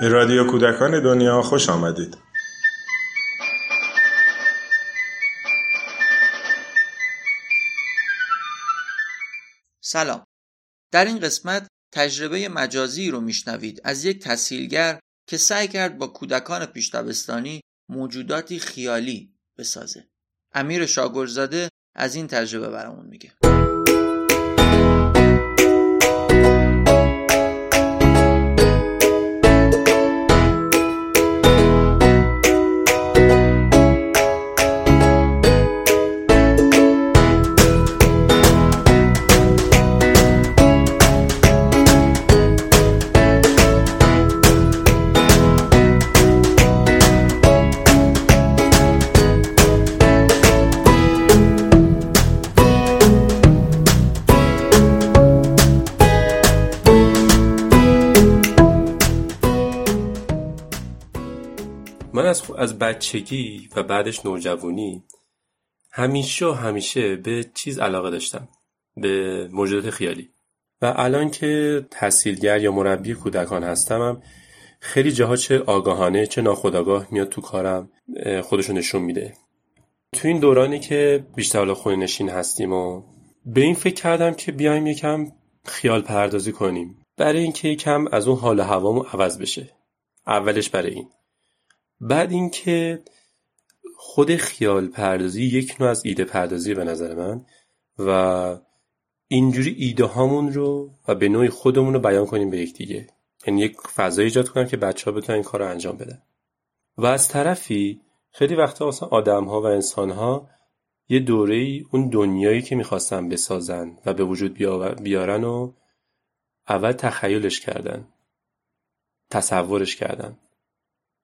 به رادیو کودکان دنیا خوش آمدید. سلام. در این قسمت تجربه مجازی رو میشنوید. از یک تسهیلگر که سعی کرد با کودکان پیشتابستانی موجوداتی خیالی بسازه. امیر شاگرزاده از این تجربه برامون میگه. من از, از بچگی و بعدش نوجوانی همیشه همیشه به چیز علاقه داشتم به موجودات خیالی. و الان که تحصیلگر یا مربی کودکان هستمم خیلی جاها چه آگاهانه چه ناخودآگاه میاد تو کارم خودشو نشون میده. تو این دورانی که بیشتر خونه نشین هستیم و به این فکر کردم که بیایم یکم خیال پردازی کنیم. برای اینکه یکم از اون حال هوامو عوض بشه. اولش برای این. بعد اینکه خود خیال پردازی یک نوع از ایده پردازی به نظر من و اینجوری ایده هامون رو و به نوعی خودمون رو بیان کنیم به یکدیگه یعنی یک فضای ایجاد کنم که بچه ها بتونن این کار رو انجام بدن. و از طرفی خیلی وقتا مثلا آدم ها و انسان ها یه دوره ای اون دنیایی که می‌خواستن بسازن و به وجود بیارن و اول تخیلش کردن تصورش کردن.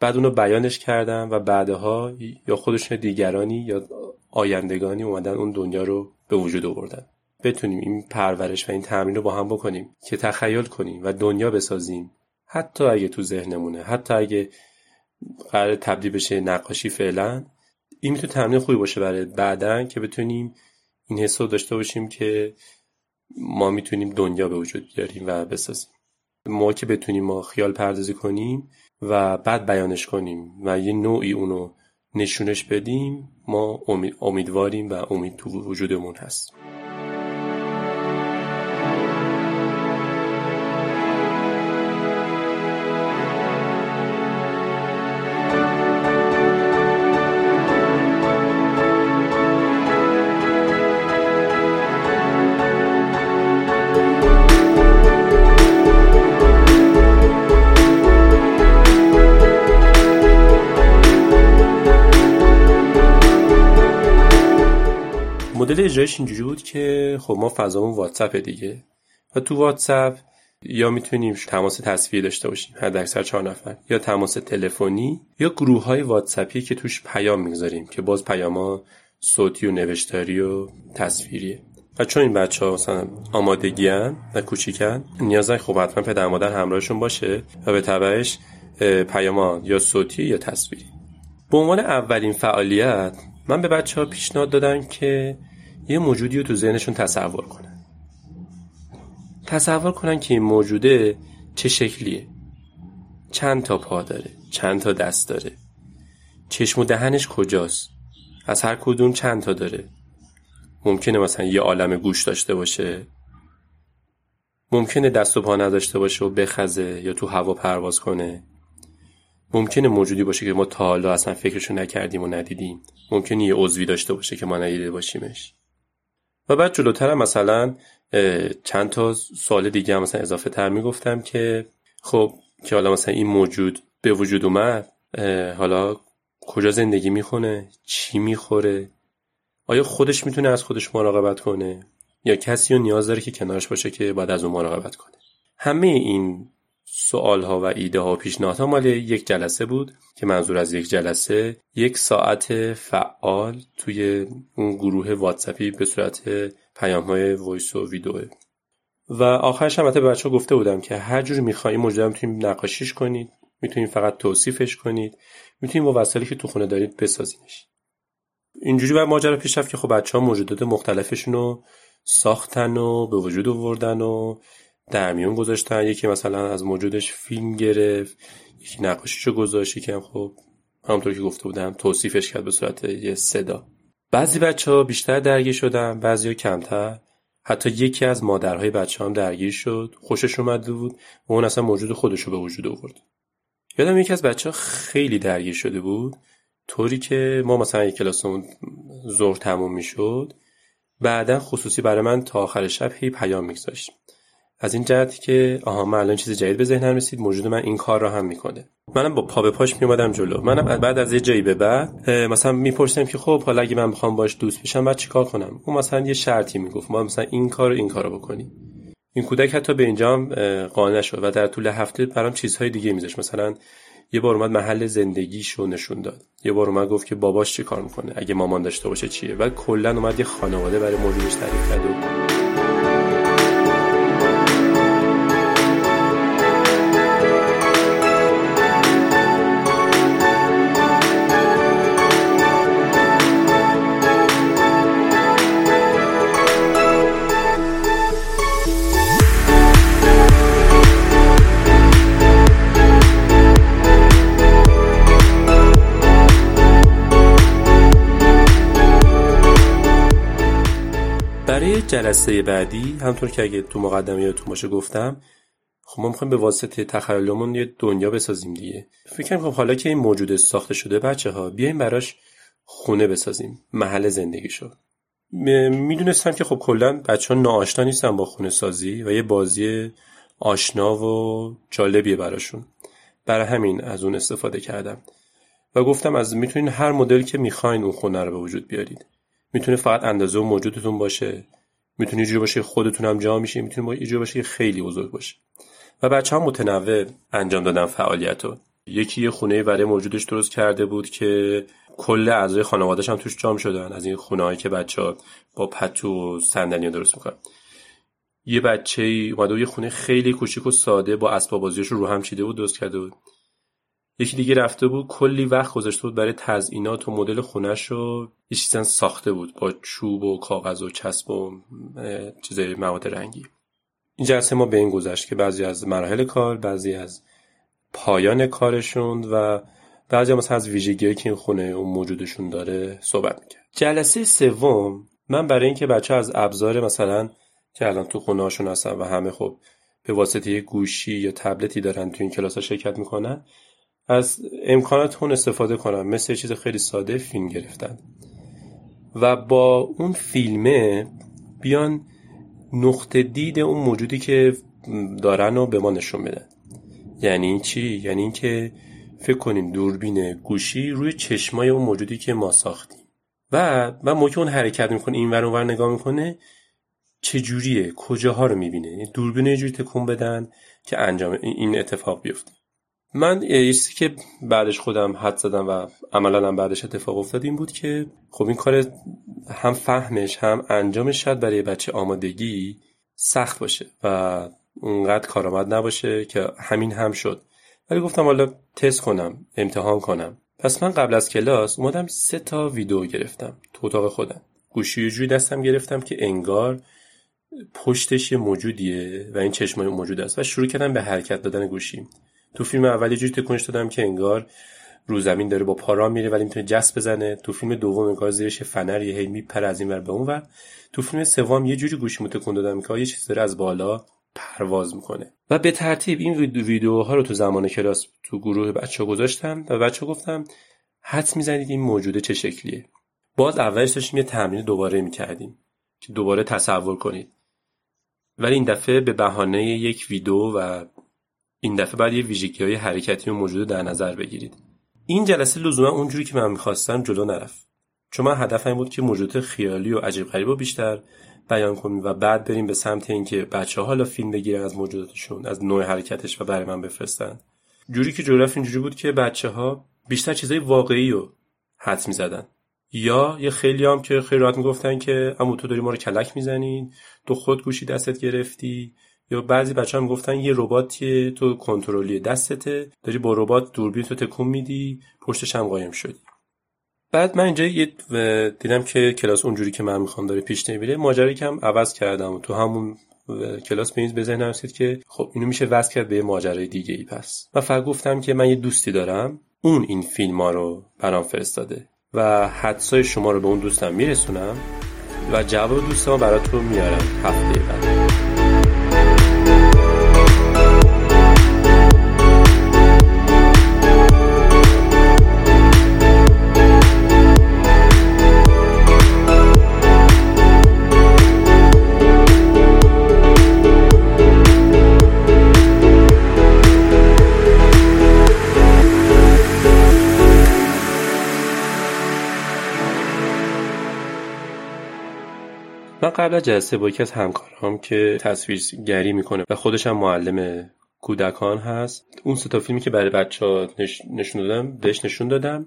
بعد اونو بیانش کردن و بعدها یا خودشون دیگرانی یا آیندگانی اومدن اون دنیا رو به وجود آوردن. بتونیم این پرورش و این تمرین رو با هم بکنیم که تخیل کنیم و دنیا بسازیم. حتی اگه تو ذهنمونه حتی اگه قرار تبدیل بشه نقاشی فعلا این می‌تونه تمرین خوبی باشه برای بعدا که بتونیم این حس رو داشته باشیم که ما می‌تونیم دنیا به وجود بیاریم و بسازیم. ما که بتونیم ما خیال پردازی کنیم و بعد بیانش کنیم و یه نوعی اونو نشونش بدیم ما امیدواریم و امید تو وجودمون هست. اجرایش اینجوری بود که خب ما فضامون واتساپ دیگه. و تو واتساپ یا می‌تونیم تماس تصویری داشته باشیم حد اکثر چهار نفر یا تماس تلفنی یا گروه های واتساپی که توش پیام می‌گذاریم که باز پیاما صوتی و نوشتاری و تصویریه. و چون این بچه ها مثلا آمادگی هن و کوچیکن نیازن خب حتما پدر مادر همراهشون باشه و به تبعش پیاما یا صوتی یا تصویری. به عنوان اولین فعالیت من به بچه ها پیشنهاد دادم که یه موجودی رو تو ذهنشون تصور کنن. تصور کنن که این موجوده چه شکلیه. چند تا پا داره چند تا دست داره. چشم و دهنش کجاست؟ از هر کدوم چند تا داره؟ ممکنه مثلا یه عالم گوش داشته باشه. ممکنه دست و پا نداشته باشه و بخزه یا تو هوا پرواز کنه. ممکنه موجودی باشه که ما تا حالا اصلا فکرشو نکردیم و ندیدیم. ممکنه یه عضوی داشته باشه که ما ندیده باشیمش. و بعد جلوتر مثلا چند تا سوال دیگه هم مثلا اضافه تر می‌گفتم که خب که حالا مثلا این موجود به وجود اومد حالا کجا زندگی می‌خونه چی می‌خوره؟ آیا خودش می‌تونه از خودش مراقبت کنه؟ یا کسی رو نیاز داره که کنارش باشه که بعد از اون مراقبت کنه؟ همه این سوال ها و ایده ها و پیشنهادها مال یک جلسه بود که منظور از یک جلسه یک ساعت فعال توی اون گروه واتسپی به صورت پیام های voice و ویدیو. و آخرش هم به بچه گفته بودم که هر جوری می‌خوایم موجود می‌تونیم نقاشیش کنید می‌تونیم فقط توصیفش کنید می‌تونیم با وسایلی که تو خونه دارید بسازینش. اینجوری بر ماجرا پیش رفت که خب بچه ها موجودات مختلفشون رو ساختن و به وجود آوردن و در میون گذاشتن. یکی مثلا از موجودش فیلم گرفت یکی نقاشیشو گذاشت هم خب همونطور که گفته بودم توصیفش کرد به صورت یه صدا. بعضی بچه ها بیشتر درگیر شدن بعضی ها کمتر. حتی یکی از مادرهای بچه هم درگیر شد. خوشش اومده بود. و اون اصلا موجود خودشو به وجود آورد. یادم یکی از بچه ها خیلی درگیر شده بود. طوری که ما مثلا یک کلاسمون ظهر تموم می‌شد. بعدا خصوصی برای من تا آخر شب هی پیام میگذاشت. از این جهت که آها من الان چیز جدید به ذهنم رسید موجود من این کار را هم می‌کنه. منم با پا به پاش میومدم جلو. منم بعد از یه جایی به بعد مثلا میپرسیدم که خب حالا اگه من بخوام باش دوست بشم بعد چیکار کنم؟ اون مثلا یه شرطی می‌گفت. ما مثلا این کار این کارو بکنی این کودک حتی به اینجا قانع شد و در طول هفته برام چیزهای دیگه میذاشت. مثلا یه بار اومد محل زندگیشو نشون داد. یه بار اومد گفت که باباش چی کار می‌کنه؟ اگه مامان داشته باشه چیه؟ و کلا اومد یه خانواده برای موجودش تعریف کرد جلسه بعدی همطور که اگه تو مقدمه یادتون باشه گفتم خب ما می‌خوایم به واسطه تخیلمون یه دنیا بسازیم دیگه. فکر کنم خب حالا که این موجود ساخته شده بچه ها بیایم براش خونه بسازیم محل زندگیشو. می‌دونستم که خب کلا بچه ها ناآشنا نیستن با خونه سازی و یه بازی آشنا و جالبیه براشون. برای همین از اون استفاده کردم. و گفتم از می‌تونین هر مدل که می‌خواین اون خونه رو به وجود بیارید. می‌تونه فقط اندازه و موجودتون باشه. می‌تونه یه باشه خودتون هم جا میشه می‌تونه یه باشه خیلی بزرگ باشه و بچه ها متنوع انجام دادن فعالیت رو یکی یه خونه برای موجودش درست کرده بود که کل اعضای خانوادهش هم توش جام شدن. از این خونه که بچه ها با پتو و صندلی درست می‌کنن. یه بچه اومده یه خونه خیلی کوچیک و ساده با اسباب بازیش رو هم چیده بود درست کرده بود. یکی دیگه رفته بود کلی وقت گذاشته بود برای تزئینات و مدل خونش رو یه چیزا ساخته بود با چوب و کاغذ و چسب و چیزای مواد رنگی. این جلسه ما به این گذشت که بعضی از مراحل کار بعضی از پایان کارشون و بعضی مثلا از ویژگیهایی که این خونه اون موجودشون داره صحبت می‌کرد. جلسه سوم من برای اینکه بچه از ابزار مثلا که الان تو خونه هاشون هستن و همه خب به واسطه گوشی یا تبلتی دارن تو این کلاس ها شرکت می‌کنن از امکانات اون استفاده کنم. مثل چیز خیلی ساده فیلم گرفتن. و با اون فیلمه بیان نقطه دید اون موجودی که دارن و به ما نشون بدن. یعنی چی؟ یعنی اینکه فکر کنیم دوربین گوشی روی چشمای اون موجودی که ما ساختیم. و من موقع اون حرکت می‌کنه این ور ور نگاه می‌کنه چجوریه؟ کجاها رو می‌بینه؟ یعنی دوربین یه جوری تکون بدن که انجام این اتفاق بیفته. من یه که بعدش خودم حد زدم و عملا هم بعدش اتفاق افتاد این بود که خب این کار هم فهمش هم انجامش شاید برای بچه آمادگی سخت باشه و اونقدر کارآمد نباشه که همین هم شد. ولی گفتم حالا تست کنم امتحان کنم. پس من قبل از کلاس اومدم سه تا ویدیو گرفتم تو اتاق خودم. گوشی جوی دستم گرفتم که انگار پشتش یه موجودیه و این چشمای موجود است و شروع کردم به حرکت دادن گوشیم. تو فیلم اول جوری تکونش دادم که انگار رو زمین داره با پارا میره ولی می‌تونه جست بزنه. تو فیلم دوم انگار زیرش فنری هی میپره از این ور به اون ور. تو فیلم سوم یه جوری گوشی تکون دادم که یه چیز داره از بالا پرواز می‌کنه. و به ترتیب این ویدیوها رو تو زمان کلاس تو گروه بچه گذاشتم و بچه گفتم حد می‌زنید این موجوده چه شکلیه. باز اولش داشتیم یه تمرین دوباره می‌کردیم که دوباره تصور کنید. ولی این دفعه به بهانه یک ویدیو و این دفعه بعد یه ویژگی های حرکتی و موجود در نظر بگیرید. این جلسه لزوما اونجوری که من می‌خواستم جلو نرفت. چون من هدفم بود که موجود خیالی و عجیب غریب و بیشتر بیان کنیم و بعد بریم به سمت اینکه بچه ها حالا فیلم بگیرن از موجوداتشون از نوع حرکتش و برای من بفرستن. جوری که جلو اینجوری بود که بچه ها بیشتر چیزای واقعی رو حد می‌زدن. یا یه خیلی هم که خیلی راحت می‌گفتن که اما تو داری ما رو کلک می‌زنین تو خود گوشی دستت گرفتی یا بعضی بچه هم گفتن یه رباتی تو کنترلی دستته داری با ربات دوربین تو تکون میدی پشتش هم قایم شدی. بعد من اینجا دیدم که کلاس اونجوری که من می‌خوام داره پیش نمیره ماجرایی که هم عوض کردم. و تو همون کلاس به این به ذهنم رسید که خب اینو میشه وصل کرد به ماجرای دیگه ای پس. و فقط گفتم که من یه دوستی دارم اون این فیلم ها رو برام فرستاده و حدسای شما رو به اون دوستم میرسونم و جواب دوستم براتون میارم هفته بعد. من قبل از جلسه با یکی از همکارام که تصویرگری می‌کنه و خودش هم معلم کودکان هست اون سه تا فیلمی که برای بچه ها نشون دادم بهش نشون دادم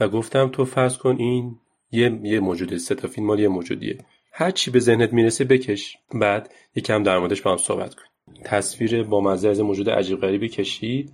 و گفتم تو فرض کن این یه یه موجوده سه تا فیلم مال یه موجودیه. هر چی به ذهنت می‌رسه بکش بعد یکم در موردش با هم صحبت کن. تصویر با مزه از موجود عجیب غریبی کشید.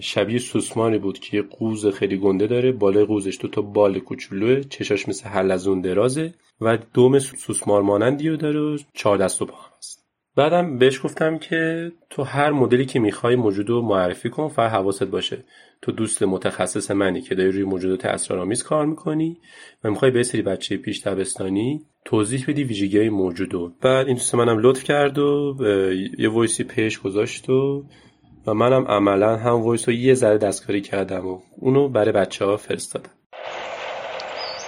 شبیه سوسمانی بود که یه قوز خیلی گنده داره بالای قوزش دو تا بال کوچولوه چشاش مثل حلزون درازه و دم سوسمار مانندی رو داره و چهار دست و پا هست. بعدم بهش گفتم که تو هر مدلی که می‌خوای موجود رو معرفی کن فقط حواست باشه. تو دوست متخصص منی که داری روی موجودات اسرارآمیز کار می‌کنی و می‌خوای یه سری بچه پیش دبستانی توضیح بدی ویژگی های موجودو بعد این دوست منم لطف کرد و یه voice ی پیش گذاشت و و منم عملا هم voice رو یه ذره دستکاری کردم و اونو برای بچه ها فرستادم.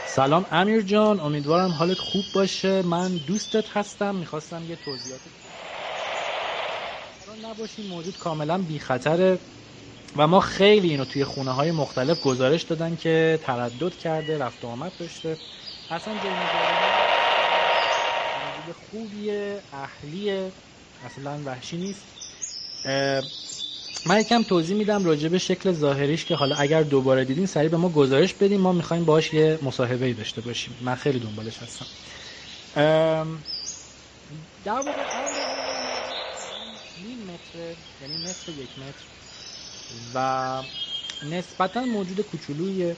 سلام امیر جان امیدوارم حالت خوب باشه. من دوستت هستم می‌خواستم یه توضیحات نباشین موجود کاملا بی خطره و ما خیلی اینو توی خونه های مختلف گزارش دادن که تردد کرده رفت و آمد داشته. اصلا موجود خوبیه اهلیه اصلا وحشی نیست. من یکم توضیح میدم راجع به شکل ظاهریش که حالا اگر دوباره دیدین سریع به ما گزارش بدیم ما می‌خوایم باش یه مصاحبه داشته باشیم. من خیلی دنبالش هستم. در واقع متر یعنی نصف یک متر و نسبتا موجود کوچولویه.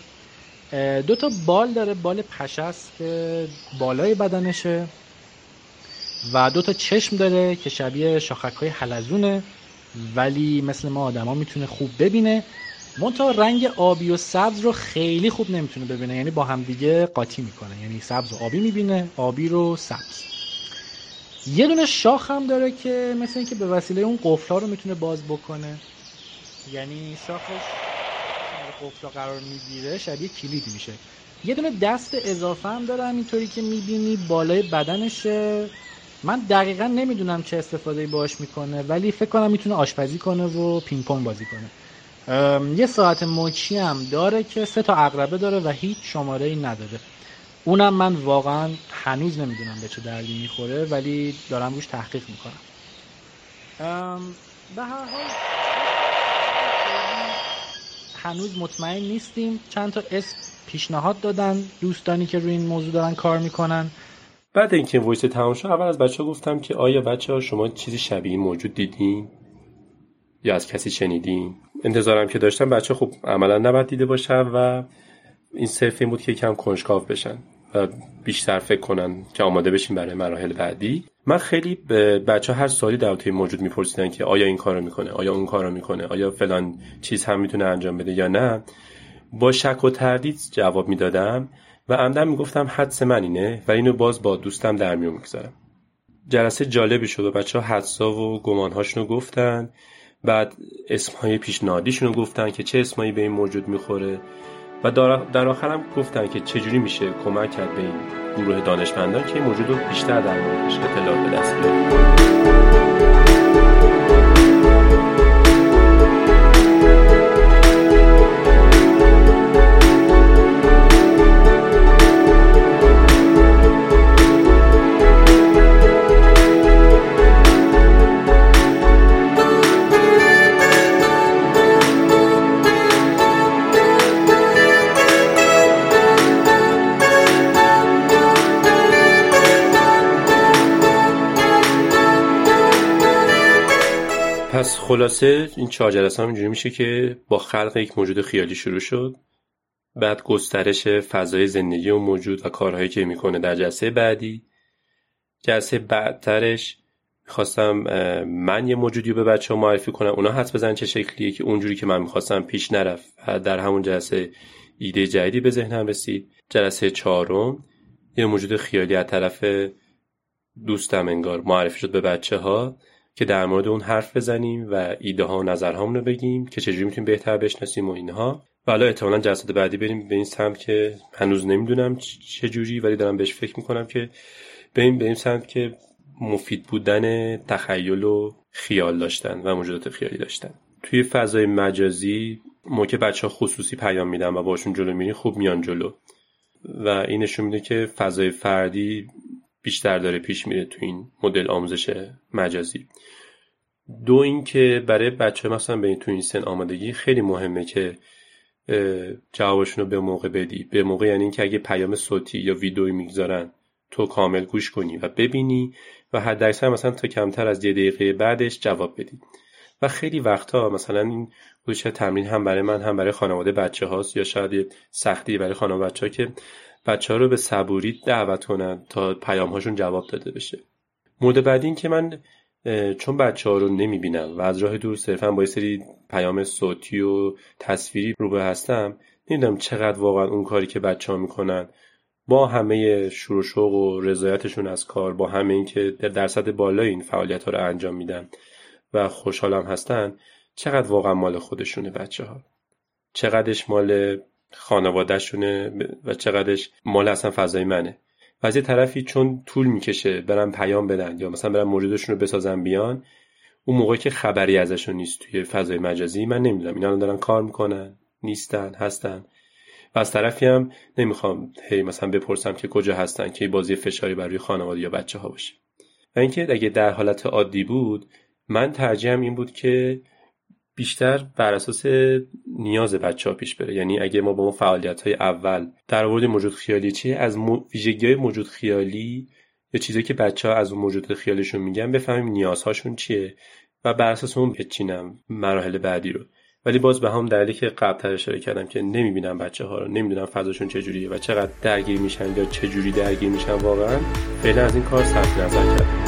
دو تا بال داره. بال پشست که بالای بدنشه و دو تا چشم داره که شبیه شاخک های حلزونه. ولی مثل ما آدما می‌تونه خوب ببینه. منتها رنگ آبی و سبز رو خیلی خوب نمی‌تونه ببینه. یعنی با همدیگه قاطی می‌کنه. یعنی سبز و آبی می‌بینه آبی رو سبز. یه دونه شاخ هم داره که مثل اینکه به وسیله اون قفلا رو می‌تونه باز بکنه. یعنی شاخش قفلا قرار می‌گیره شبیه کلید میشه. یه دونه دست اضافه هم داره همینطوری که می‌بینی بالای بدنشه. من دقیقا نمی‌دونم چه استفاده باش می‌کنه ولی فکر کنم می‌تونه آشپزی کنه و پینگ پونگ بازی کنه. یه ساعت موچی هم داره که سه تا اقربه داره و هیچ شماره ای نداره اونم من واقعا هنوز نمی‌دونم به چه دردی می‌خوره ولی دارم روش تحقیق می‌کنم. به هر حال هنوز مطمئن نیستیم. چند تا اسم پیشنهاد دادن دوستانی که روی این موضوع دارن کار می‌کنن. بعد اینکه وایس تمام شد اول از بچه ها گفتم که آیا بچه ها شما چیزی شبیه موجود دیدین؟ یا از کسی شنیدین؟ انتظارم که داشتم بچه خب عملا نباید دیده باشن و این صرف این بود که کم کنجکاو بشن و بیشتر فکر کنن که آماده بشین برای مراحل بعدی. من خیلی به بچه هر سالی در موجود میپرسیدن که آیا این کارو می‌کنه آیا اون کارو می‌کنه آیا فلان چیز هم می‌تونه انجام بده یا نه با شک و تردید جواب می‌دادم. و عمدن می‌گفتم حدس من اینه و اینو باز با دوستم در میون می‌گذارم. جلسه جالبی شد و بچه ها حدسا و گمانهاشونو گفتن. بعد اسمهای پیشنهادیشون رو گفتن که چه اسمایی به این موجود می‌خوره. و در آخرم گفتن که چجوری میشه کمک کرد به این گروه دانشمندان که این موجود رو بیشتر در موردش اطلاع به دست بیارن. پس خلاصه این چهار جلسه هم اینجوری میشه که با خلق یک موجود خیالی شروع شد. بعد گسترش فضای زندگی و موجود و کارهایی که می‌کنه در جلسه بعدی. جلسه بعدترش می‌خواستم من یه موجودی به بچه ها معرفی کنم. اونا حد بزن چه شکلیه که اونجوری که من می‌خواستم پیش نرفت در همون جلسه ایده جدیدی به ذهنم رسید. جلسه چهارم یه موجود خیالی از طرف دوستم انگار معرفی شد به بچه ها که در مورد اون حرف بزنیم و ایده ها و نظرهامون رو بگیم که چجوری می‌تونیم بهتر بشناسیم و اینها. و حالا احتمالا جلسات بعدی بریم به این سمت که هنوز نمی‌دونم چجوری ولی دارم بهش فکر می‌کنم که بریم به این سمت که مفید بودن تخیل و خیال داشتن و موجودات خیالی داشتن. توی فضای مجازی موقع بچه ها خصوصی پیام میدن و باشون جلو میرین خوب میان جلو. و این نشون میده که فضای فردی بیشتر داره پیش میره تو این مدل آموزش مجازی. دو اینکه برای بچه مثلا به تو این سن آمادگی خیلی مهمه که جوابشون رو به موقع بدی. به موقع یعنی اینکه اگه پیام صوتی یا ویدئویی می‌گذارن تو کامل گوش کنی و ببینی و حد اکثر مثلا تا کمتر از یه دقیقه بعدش جواب بدی. و خیلی وقتا مثلا این گوش تمرین هم برای من هم برای خانواده بچه هاست یا شاید سختی برای خانواده بچه ها که بچه ها رو به صبوری دعوت کنن تا پیام هاشون جواب داده بشه. مورد بعدی این که من چون بچه ها رو نمی بینم و از راه دور صرفا با یه سری پیام صوتی و تصویری روبه هستم نمی‌دونم چقدر واقعا اون کاری که بچه ها می‌کنن با همه شروع شوق و رضایتشون از کار با همه اینکه در درصد بالا این فعالیت ها رو انجام میدن و خوشحالم هستن چقدر واقعا مال خودشونه بچه ها چقدرش مال خانوادهشونه و چقدرش مال اصلا فضای منه. و از یه طرفی چون طول می‌کشه برن پیام بدن یا مثلا برن موجودشون رو بسازن بیان اون موقعی که خبری ازشون نیست توی فضای مجازی من نمی‌دونم. اینا دارن کار می‌کنن نیستن هستن. و از طرفی هم نمی‌خوام هی مثلا بپرسم که کجا هستن که بازی فشاری برای خانواده یا بچه ها باشه. و اینکه اگه در حالت عادی بود من ترجیحم این بود که بیشتر بر اساس نیاز بچه ها پیش بره. یعنی اگه ما با اون فعالیت های اول در مورد موجود خیالی چیه از ویژگی های موجود خیالی یا چیزی که بچه ها از اون موجود خیالیشون میگن بفهمیم نیازهاشون چیه و بر اساس اون بچینم مراحل بعدی رو. ولی باز به هم دلیلی که قبلتر اشاره کردم که نمی‌بینم بچه ها رو نمی‌دونم فضاشون چجوریه و چقدر درگیر میشن یا چجوری درگیر میشن واقعا فعلا از این کار صرف نظر کردم.